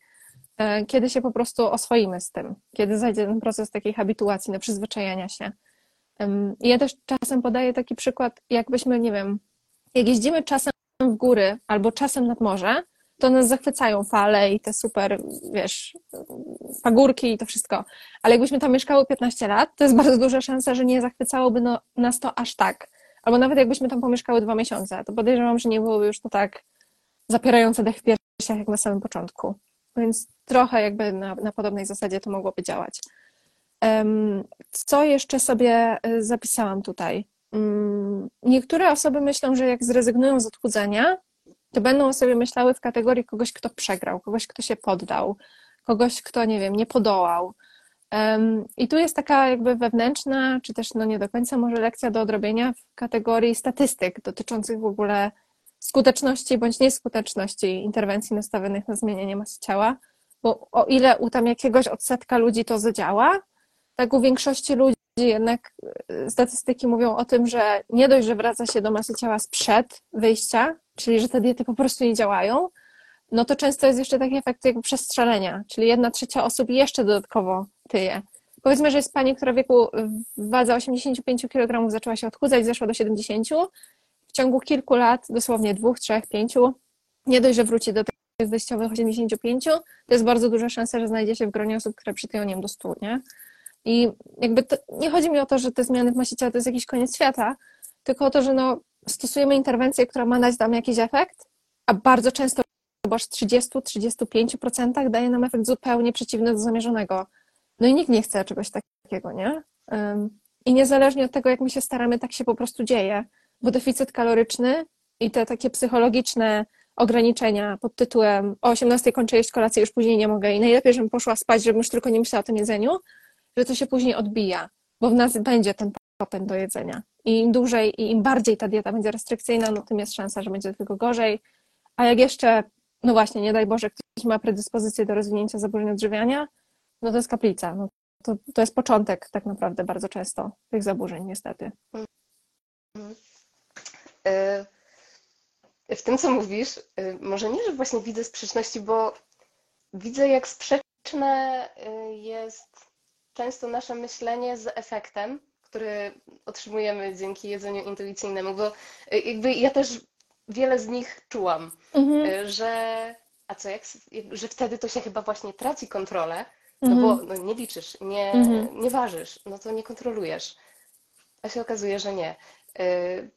e, kiedy się po prostu oswoimy z tym, kiedy zajdzie ten proces takiej habituacji, na przyzwyczajania się. I ja też czasem podaję taki przykład, jakbyśmy, nie wiem, jak jeździmy czasem w góry albo czasem nad morze, to nas zachwycają fale i te super, wiesz, pagórki i to wszystko. Ale jakbyśmy tam mieszkały 15 lat, to jest bardzo duża szansa, że nie zachwycałoby no, nas to aż tak. Albo nawet jakbyśmy tam pomieszkały dwa miesiące, to podejrzewam, że nie byłoby już to tak zapierające dech w piersiach jak na samym początku. Więc trochę jakby na, na podobnej zasadzie to mogłoby działać. Co jeszcze sobie y, zapisałam tutaj? Mm, niektóre osoby myślą, że jak zrezygnują z odchudzania, to będą sobie myślały w kategorii kogoś, kto przegrał, kogoś, kto się poddał, kogoś, kto, nie wiem, nie podołał. I tu jest taka jakby wewnętrzna, czy też no nie do końca może lekcja do odrobienia w kategorii statystyk dotyczących w ogóle skuteczności bądź nieskuteczności interwencji nastawionych na zmienianie masy ciała, bo o ile u tam jakiegoś odsetka ludzi to zadziała, tak u większości ludzi jednak e, statystyki mówią o tym, że nie dość, że wraca się do masy ciała sprzed wyjścia, czyli że te diety po prostu nie działają, no to często jest jeszcze taki efekt jakby przestrzelenia, czyli jedna trzecia osób jeszcze dodatkowo tyje. Powiedzmy, że jest pani, która w wieku wadze 85 kg zaczęła się odchudzać, zeszła do 70. W ciągu kilku lat, dosłownie dwóch, trzech, pięciu, nie dość, że wróci do tych wejściowych 85, to jest bardzo duża szansa, że znajdzie się w gronie osób, które przytyją nie do 100, nie? I jakby to, nie chodzi mi o to, że te zmiany w masie ciała to jest jakiś koniec świata, tylko o to, że no, stosujemy interwencję, która ma dać nam jakiś efekt, a bardzo często bo aż 30-35% daje nam efekt zupełnie przeciwny do zamierzonego. No i nikt nie chce czegoś takiego, nie? I niezależnie od tego, jak my się staramy, tak się po prostu dzieje, bo deficyt kaloryczny i te takie psychologiczne ograniczenia pod tytułem o 18 kończę jeść kolację, już później nie mogę i najlepiej, żebym poszła spać, żebym już tylko nie myślała o tym jedzeniu, że to się później odbija, bo w nas będzie ten popęd do jedzenia. I im dłużej i im bardziej ta dieta będzie restrykcyjna, no tym jest szansa, że będzie tylko gorzej. A jak jeszcze, no właśnie, nie daj Boże, ktoś ma predyspozycję do rozwinięcia zaburzeń odżywiania, no to jest kaplica. No to, to jest początek tak naprawdę bardzo często tych zaburzeń, niestety. Y, w tym, co mówisz, y, może nie, że właśnie widzę sprzeczności, bo widzę, jak sprzeczne y, jest często nasze myślenie z efektem, który otrzymujemy dzięki jedzeniu intuicyjnemu, bo jakby ja też wiele z nich czułam, Mhm, że a co, jak, że wtedy to się chyba właśnie traci kontrolę, no mhm, bo no, nie liczysz, nie, mhm. nie ważysz, no to nie kontrolujesz. A się okazuje, że nie. Y,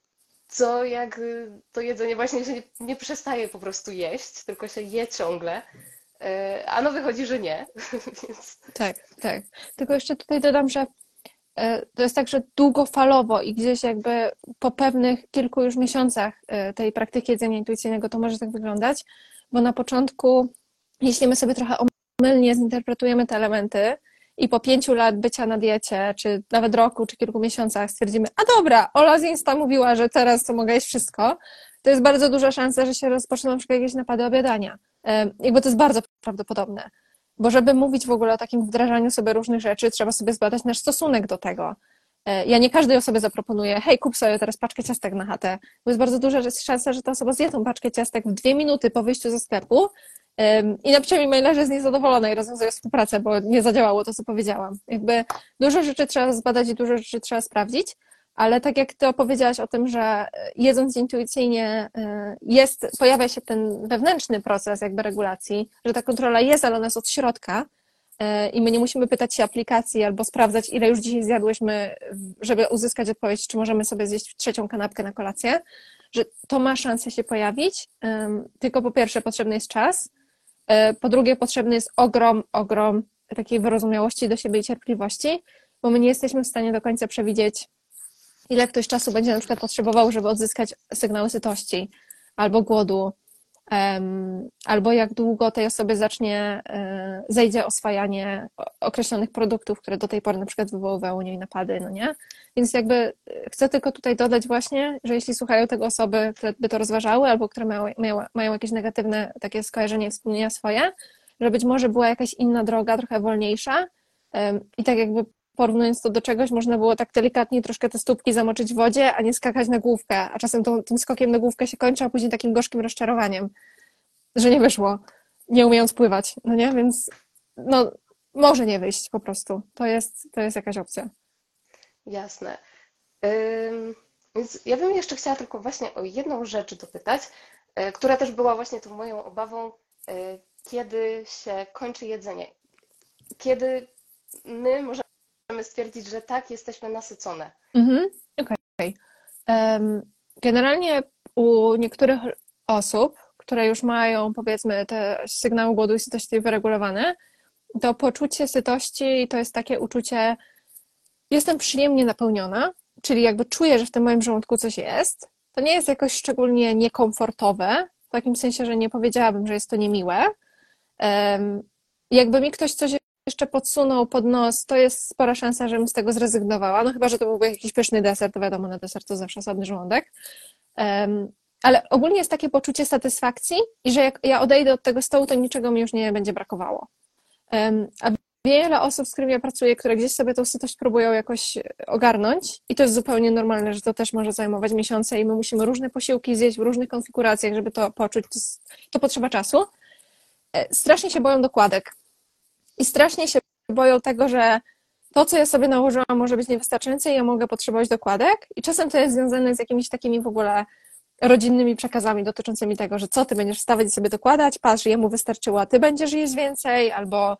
Co jak y, to jedzenie właśnie się nie, nie przestaje po prostu jeść, tylko się je ciągle, y, a no wychodzi, że nie. Więc Tak, tak. Tylko jeszcze tutaj dodam, że e, to jest tak, że długofalowo i gdzieś jakby po pewnych kilku już miesiącach e, tej praktyki jedzenia intuicyjnego to może tak wyglądać, bo na początku, jeśli my sobie trochę omylnie zinterpretujemy te elementy i po pięciu lat bycia na diecie, czy nawet roku, czy kilku miesiącach stwierdzimy, a dobra, Ola z Insta mówiła, że teraz to mogę jeść wszystko, to jest bardzo duża szansa, że się rozpoczną na przykład jakieś napady obiadania. Jakby to jest bardzo prawdopodobne. Bo żeby mówić w ogóle o takim wdrażaniu sobie różnych rzeczy, trzeba sobie zbadać nasz stosunek do tego. E, Ja nie każdej osobie zaproponuję, hej, kup sobie teraz paczkę ciastek na chatę, bo jest bardzo duża szansa, że ta osoba zje tą paczkę ciastek w dwie minuty po wyjściu ze sklepu i napisze mi maila, że jest niezadowolona i rozwiązuje współpracę, bo nie zadziałało to, co powiedziałam. Jakby dużo rzeczy trzeba zbadać i dużo rzeczy trzeba sprawdzić, ale tak jak ty opowiedziałaś o tym, że e, jedząc intuicyjnie e, jest, pojawia się ten wewnętrzny proces jakby regulacji, że ta kontrola jest, ale ona jest od środka i my nie musimy pytać się aplikacji albo sprawdzać, ile już dzisiaj zjadłyśmy, żeby uzyskać odpowiedź, czy możemy sobie zjeść trzecią kanapkę na kolację, że to ma szansę się pojawić, tylko po pierwsze potrzebny jest czas, e, po drugie potrzebny jest ogrom, ogrom takiej wyrozumiałości do siebie i cierpliwości, bo my nie jesteśmy w stanie do końca przewidzieć, ile ktoś czasu będzie na przykład potrzebował, żeby odzyskać sygnały sytości albo głodu, albo jak długo tej osobie zacznie, e, zejdzie oswajanie określonych produktów, które do tej pory na przykład wywoływały u niej napady, no nie? Więc jakby e, chcę tylko tutaj dodać właśnie, że jeśli słuchają tego osoby, które by to rozważały, albo które mają, mają, mają jakieś negatywne takie skojarzenie, wspomnienia swoje, że być może była jakaś inna droga, trochę wolniejsza, i tak jakby porównując to do czegoś, można było tak delikatnie troszkę te stópki zamoczyć w wodzie, a nie skakać na główkę, a czasem to, tym skokiem na główkę się kończy, a później takim gorzkim rozczarowaniem, że nie wyszło, nie umiejąc pływać, no nie? Więc no, może nie wyjść po prostu. To jest, to jest jakaś opcja. jasne. Ym, Więc ja bym jeszcze chciała tylko właśnie o jedną rzecz dopytać, y, która też była właśnie tą moją obawą, y, kiedy się kończy jedzenie. Kiedy my możemy stwierdzić, że tak, jesteśmy nasycone. Mhm, okej. Em, Generalnie u niektórych osób, które już mają powiedzmy te sygnały głodu i sytości wyregulowane, to poczucie sytości to jest takie uczucie, jestem przyjemnie napełniona, czyli jakby czuję, że w tym moim żołądku coś jest. To nie jest jakoś szczególnie niekomfortowe, w takim sensie, że nie powiedziałabym, że jest to niemiłe. Em, Jakby mi ktoś coś jeszcze podsunął pod nos, to jest spora szansa, żebym z tego zrezygnowała. No chyba, że to byłby jakiś pyszny deser, to wiadomo, na deser to zawsze osobny żołądek. Em, Ale ogólnie jest takie poczucie satysfakcji i że jak ja odejdę od tego stołu, to niczego mi już nie będzie brakowało. Em, A wiele osób, z którymi ja pracuję, które gdzieś sobie tą sytość próbują jakoś ogarnąć i to jest zupełnie normalne, że to też może zajmować miesiące i my musimy różne posiłki zjeść w różnych konfiguracjach, żeby to poczuć. To, to potrzeba czasu. E, Strasznie się boją dokładek i strasznie się boją tego, że to, co ja sobie nałożyłam, może być niewystarczające i ja mogę potrzebować dokładek. I czasem to jest związane z jakimiś takimi w ogóle rodzinnymi przekazami dotyczącymi tego, że co ty będziesz wstawać i sobie dokładać, patrz, jemu wystarczyło, a ty będziesz jeść więcej, albo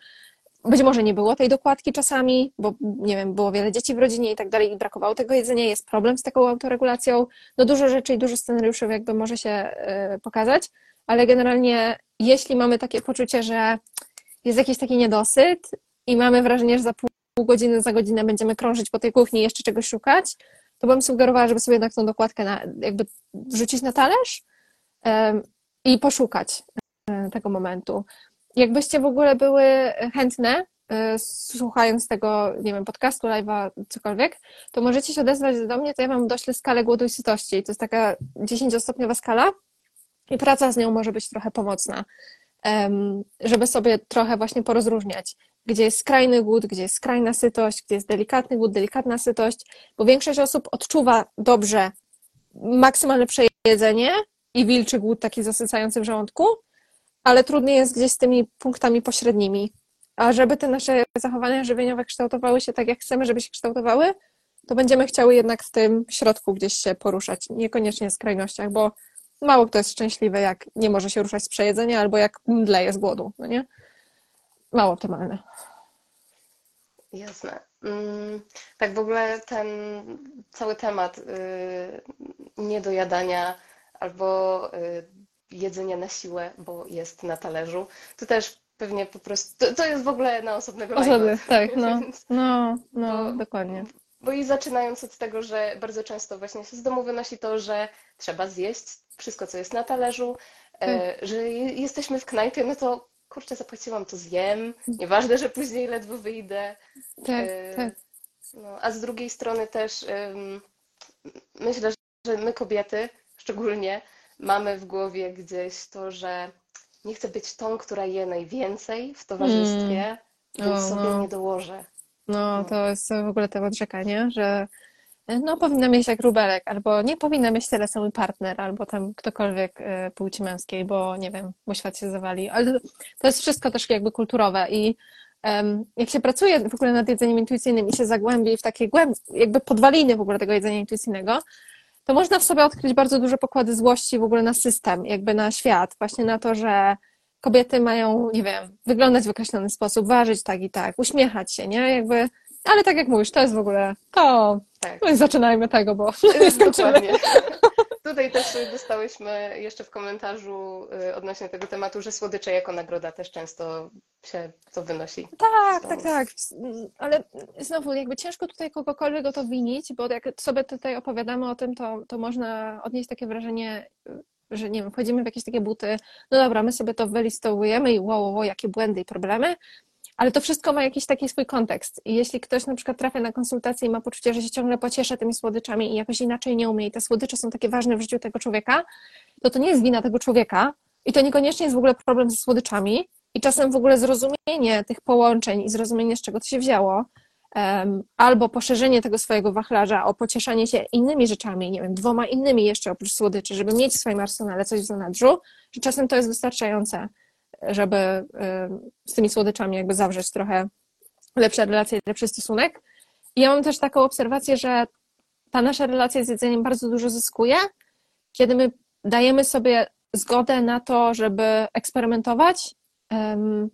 być może nie było tej dokładki czasami, bo nie wiem, było wiele dzieci w rodzinie i tak dalej i brakowało tego jedzenia, jest problem z taką autoregulacją. No dużo rzeczy i dużo scenariuszy jakby może się y, pokazać, ale generalnie jeśli mamy takie poczucie, że jest jakiś taki niedosyt i mamy wrażenie, że za pół godziny, za godzinę będziemy krążyć po tej kuchni i jeszcze czegoś szukać, to bym sugerowała, żeby sobie jednak tą dokładkę na, jakby wrzucić na talerz em, i poszukać e, tego momentu. Jakbyście w ogóle były chętne, e, słuchając tego, nie wiem, podcastu, live'a, cokolwiek, to możecie się odezwać do mnie, to ja wam doślę skalę głodu i sytości. To jest taka 10-stopniowa skala i praca z nią może być trochę pomocna, żeby sobie trochę właśnie porozróżniać, gdzie jest skrajny głód, gdzie jest skrajna sytość, gdzie jest delikatny głód, delikatna sytość, bo większość osób odczuwa dobrze maksymalne przejedzenie i wilczy głód taki zasycający w żołądku, ale trudniej jest gdzieś z tymi punktami pośrednimi. A żeby te nasze zachowania żywieniowe kształtowały się tak, jak chcemy, żeby się kształtowały, to będziemy chciały jednak w tym środku gdzieś się poruszać, niekoniecznie w skrajnościach, bo mało kto jest szczęśliwy, jak nie może się ruszać z przejedzenia, albo jak mdleje z głodu, no nie? Mało optymalne. Jasne. Mm, tak w ogóle ten cały temat y, niedojadania albo y, jedzenia na siłę, bo jest na talerzu, to też pewnie po prostu, to, to jest w ogóle na osobnego Osoby, tak, no, no, no, Bo- dokładnie. Bo i zaczynając od tego, że bardzo często właśnie się z domu wynosi to, że trzeba zjeść wszystko, co jest na talerzu, e, że je- jesteśmy w knajpie, no to kurczę, zapłaciłam, to zjem, nieważne, że później ledwo wyjdę. Tak, E, tak. No, a z drugiej strony też myślę, że my kobiety szczególnie mamy w głowie gdzieś to, że nie chcę być tą, która je najwięcej w towarzystwie, więc O, sobie no. nie dołożę. No, to jest w ogóle temat rzeka, nie? Że no, powinna mieć jak rubelek, albo nie powinna mieć tyle mój partner, albo tam ktokolwiek e, płci męskiej, bo nie wiem, bo świat się zawali. Ale to jest wszystko też jakby kulturowe i em, jak się pracuje w ogóle nad jedzeniem intuicyjnym i się zagłębi w takie głęb, jakby podwaliny w ogóle tego jedzenia intuicyjnego, to można w sobie odkryć bardzo duże pokłady złości w ogóle na system, jakby na świat, właśnie na to, że kobiety mają, nie wiem, wyglądać w określony sposób, ważyć tak i tak, uśmiechać się, nie? Jakby, ale tak jak mówisz, to jest w ogóle, to Tak. zaczynajmy tego, bo. Dokładnie. Tutaj też dostałyśmy jeszcze w komentarzu y, odnośnie tego tematu, że słodycze jako nagroda też często się to wynosi. Tak, Są- tak, tak. Ale znowu, jakby ciężko tutaj kogokolwiek o to winić, bo jak sobie tutaj opowiadamy o tym, to, to można odnieść takie wrażenie, że nie wiem, wchodzimy w jakieś takie buty, no dobra, my sobie to wylistowujemy i wow, wow, jakie błędy i problemy, ale to wszystko ma jakiś taki swój kontekst. I jeśli ktoś na przykład trafia na konsultację i ma poczucie, że się ciągle pociesza tymi słodyczami i jakoś inaczej nie umie i te słodycze są takie ważne w życiu tego człowieka, to to nie jest wina tego człowieka i to niekoniecznie jest w ogóle problem ze słodyczami i czasem w ogóle zrozumienie tych połączeń i zrozumienie, z czego to się wzięło, albo poszerzenie tego swojego wachlarza o pocieszanie się innymi rzeczami, nie wiem, dwoma innymi jeszcze oprócz słodyczy, żeby mieć w swoim arsenale coś w zanadrzu, że czasem to jest wystarczające, żeby z tymi słodyczami jakby zawrzeć trochę lepsze relacje, lepszy stosunek. I ja mam też taką obserwację, że ta nasza relacja z jedzeniem bardzo dużo zyskuje, kiedy my dajemy sobie zgodę na to, żeby eksperymentować em,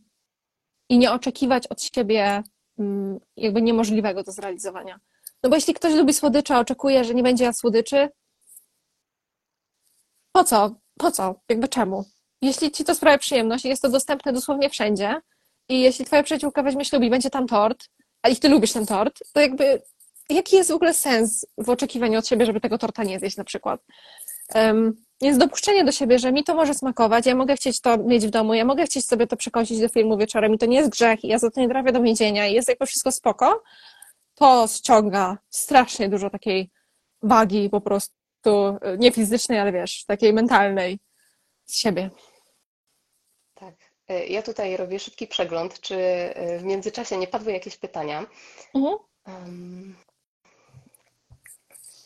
i nie oczekiwać od siebie jakby niemożliwego do zrealizowania. No bo jeśli ktoś lubi słodycze, oczekuje, że nie będzie jadł słodyczy, po co? Po co? Jakby czemu? Jeśli ci to sprawia przyjemność i jest to dostępne dosłownie wszędzie i jeśli twoja przyjaciółka weźmie ślub i będzie tam tort, a i ty lubisz ten tort, to jakby jaki jest w ogóle sens w oczekiwaniu od siebie, żeby tego torta nie zjeść na przykład? Um, jest dopuszczenie do siebie, że mi to może smakować, ja mogę chcieć to mieć w domu, ja mogę chcieć sobie to przekąsić do filmu wieczorem i to nie jest grzech i ja za to nie trafię do więzienia i jest jakby wszystko spoko, to ściąga strasznie dużo takiej wagi po prostu, y, nie fizycznej, ale wiesz, takiej mentalnej z siebie. Tak. Y, Ja tutaj robię szybki przegląd, czy y, w międzyczasie nie padły jakieś pytania. Mhm. Um,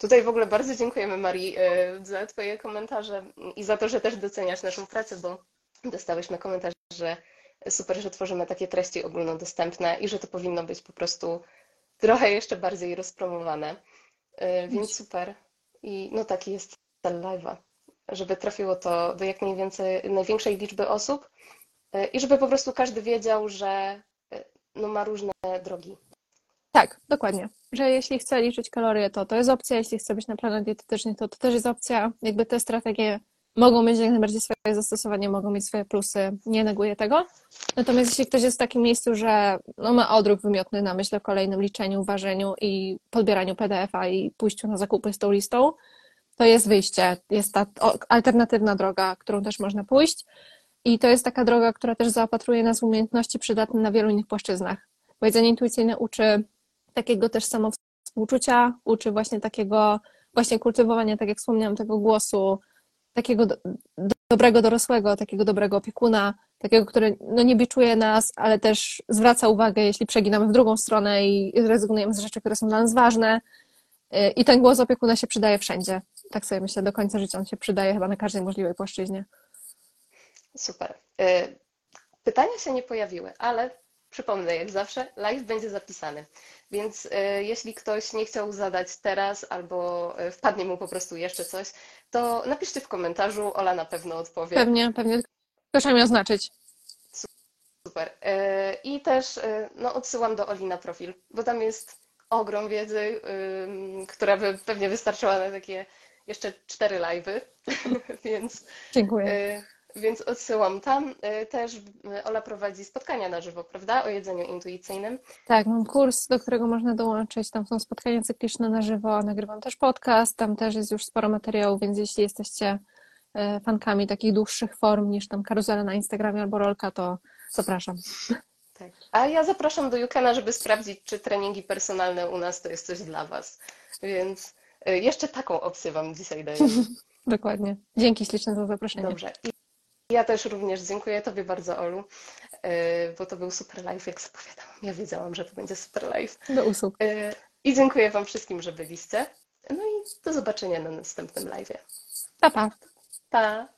Tutaj w ogóle bardzo dziękujemy Marii y, za Twoje komentarze i za to, że też doceniasz naszą pracę, bo dostałyśmy komentarz, że super, że tworzymy takie treści ogólnodostępne i że to powinno być po prostu trochę jeszcze bardziej rozpromowane. Y, Więc super. I no taki jest cel live'a, żeby trafiło to do jak najwięcej, największej liczby osób y, i żeby po prostu każdy wiedział, że no, ma różne drogi. Tak, dokładnie. Że jeśli chce liczyć kalorie, to to jest opcja, jeśli chce być na planach dietetycznych, to to też jest opcja. Jakby te strategie mogą mieć jak najbardziej swoje zastosowanie, mogą mieć swoje plusy, nie neguję tego. Natomiast jeśli ktoś jest w takim miejscu, że no, ma odruch wymiotny na myśl o kolejnym liczeniu, ważeniu i podbieraniu PDF-a i pójściu na zakupy z tą listą, to jest wyjście, jest ta alternatywna droga, którą też można pójść. I to jest taka droga, która też zaopatruje nas w umiejętności przydatne na wielu innych płaszczyznach. Bo intuicyjne uczy takiego też samowspółczucia, uczy właśnie takiego właśnie kultywowania, tak jak wspomniałam, tego głosu, takiego do, do, dobrego dorosłego, takiego dobrego opiekuna, takiego, który no nie biczuje nas, ale też zwraca uwagę, jeśli przeginamy w drugą stronę i rezygnujemy z rzeczy, które są dla nas ważne. Y, I ten głos opiekuna się przydaje wszędzie. Tak sobie myślę, do końca życia on się przydaje chyba na każdej możliwej płaszczyźnie. Super. Y, Pytania się nie pojawiły, ale przypomnę, jak zawsze, live będzie zapisany. Więc y, jeśli ktoś nie chciał zadać teraz albo y, wpadnie mu po prostu jeszcze coś, to napiszcie w komentarzu, Ola na pewno odpowie. Pewnie, pewnie. Trzeba mi oznaczyć. Super. Y, I też no, odsyłam do Oli na profil, bo tam jest ogrom wiedzy, która by pewnie wystarczyła na takie jeszcze cztery live'y, więc Dziękuję. Więc odsyłam tam. Y, Też y, Ola prowadzi spotkania na żywo, prawda? O jedzeniu intuicyjnym. Tak, mam kurs, do którego można dołączyć. Tam są spotkania cykliczne na żywo. Nagrywam też podcast. Tam też jest już sporo materiału, więc jeśli jesteście e, fankami takich dłuższych form niż tam karuzela na Instagramie albo rolka, to zapraszam. Tak. A ja zapraszam do Jukena, żeby sprawdzić, czy treningi personalne u nas to jest coś dla Was. Więc jeszcze taką opcję Wam dzisiaj daję. Dokładnie. Dzięki śliczne za zaproszenie. Dobrze. Ja też również dziękuję Tobie bardzo, Olu, y, bo to był super live, jak zapowiadałam. Ja wiedziałam, że to będzie super live. Do usług. Y, I dziękuję Wam wszystkim, że byliście. No i do zobaczenia na następnym live. Pa, pa. Pa!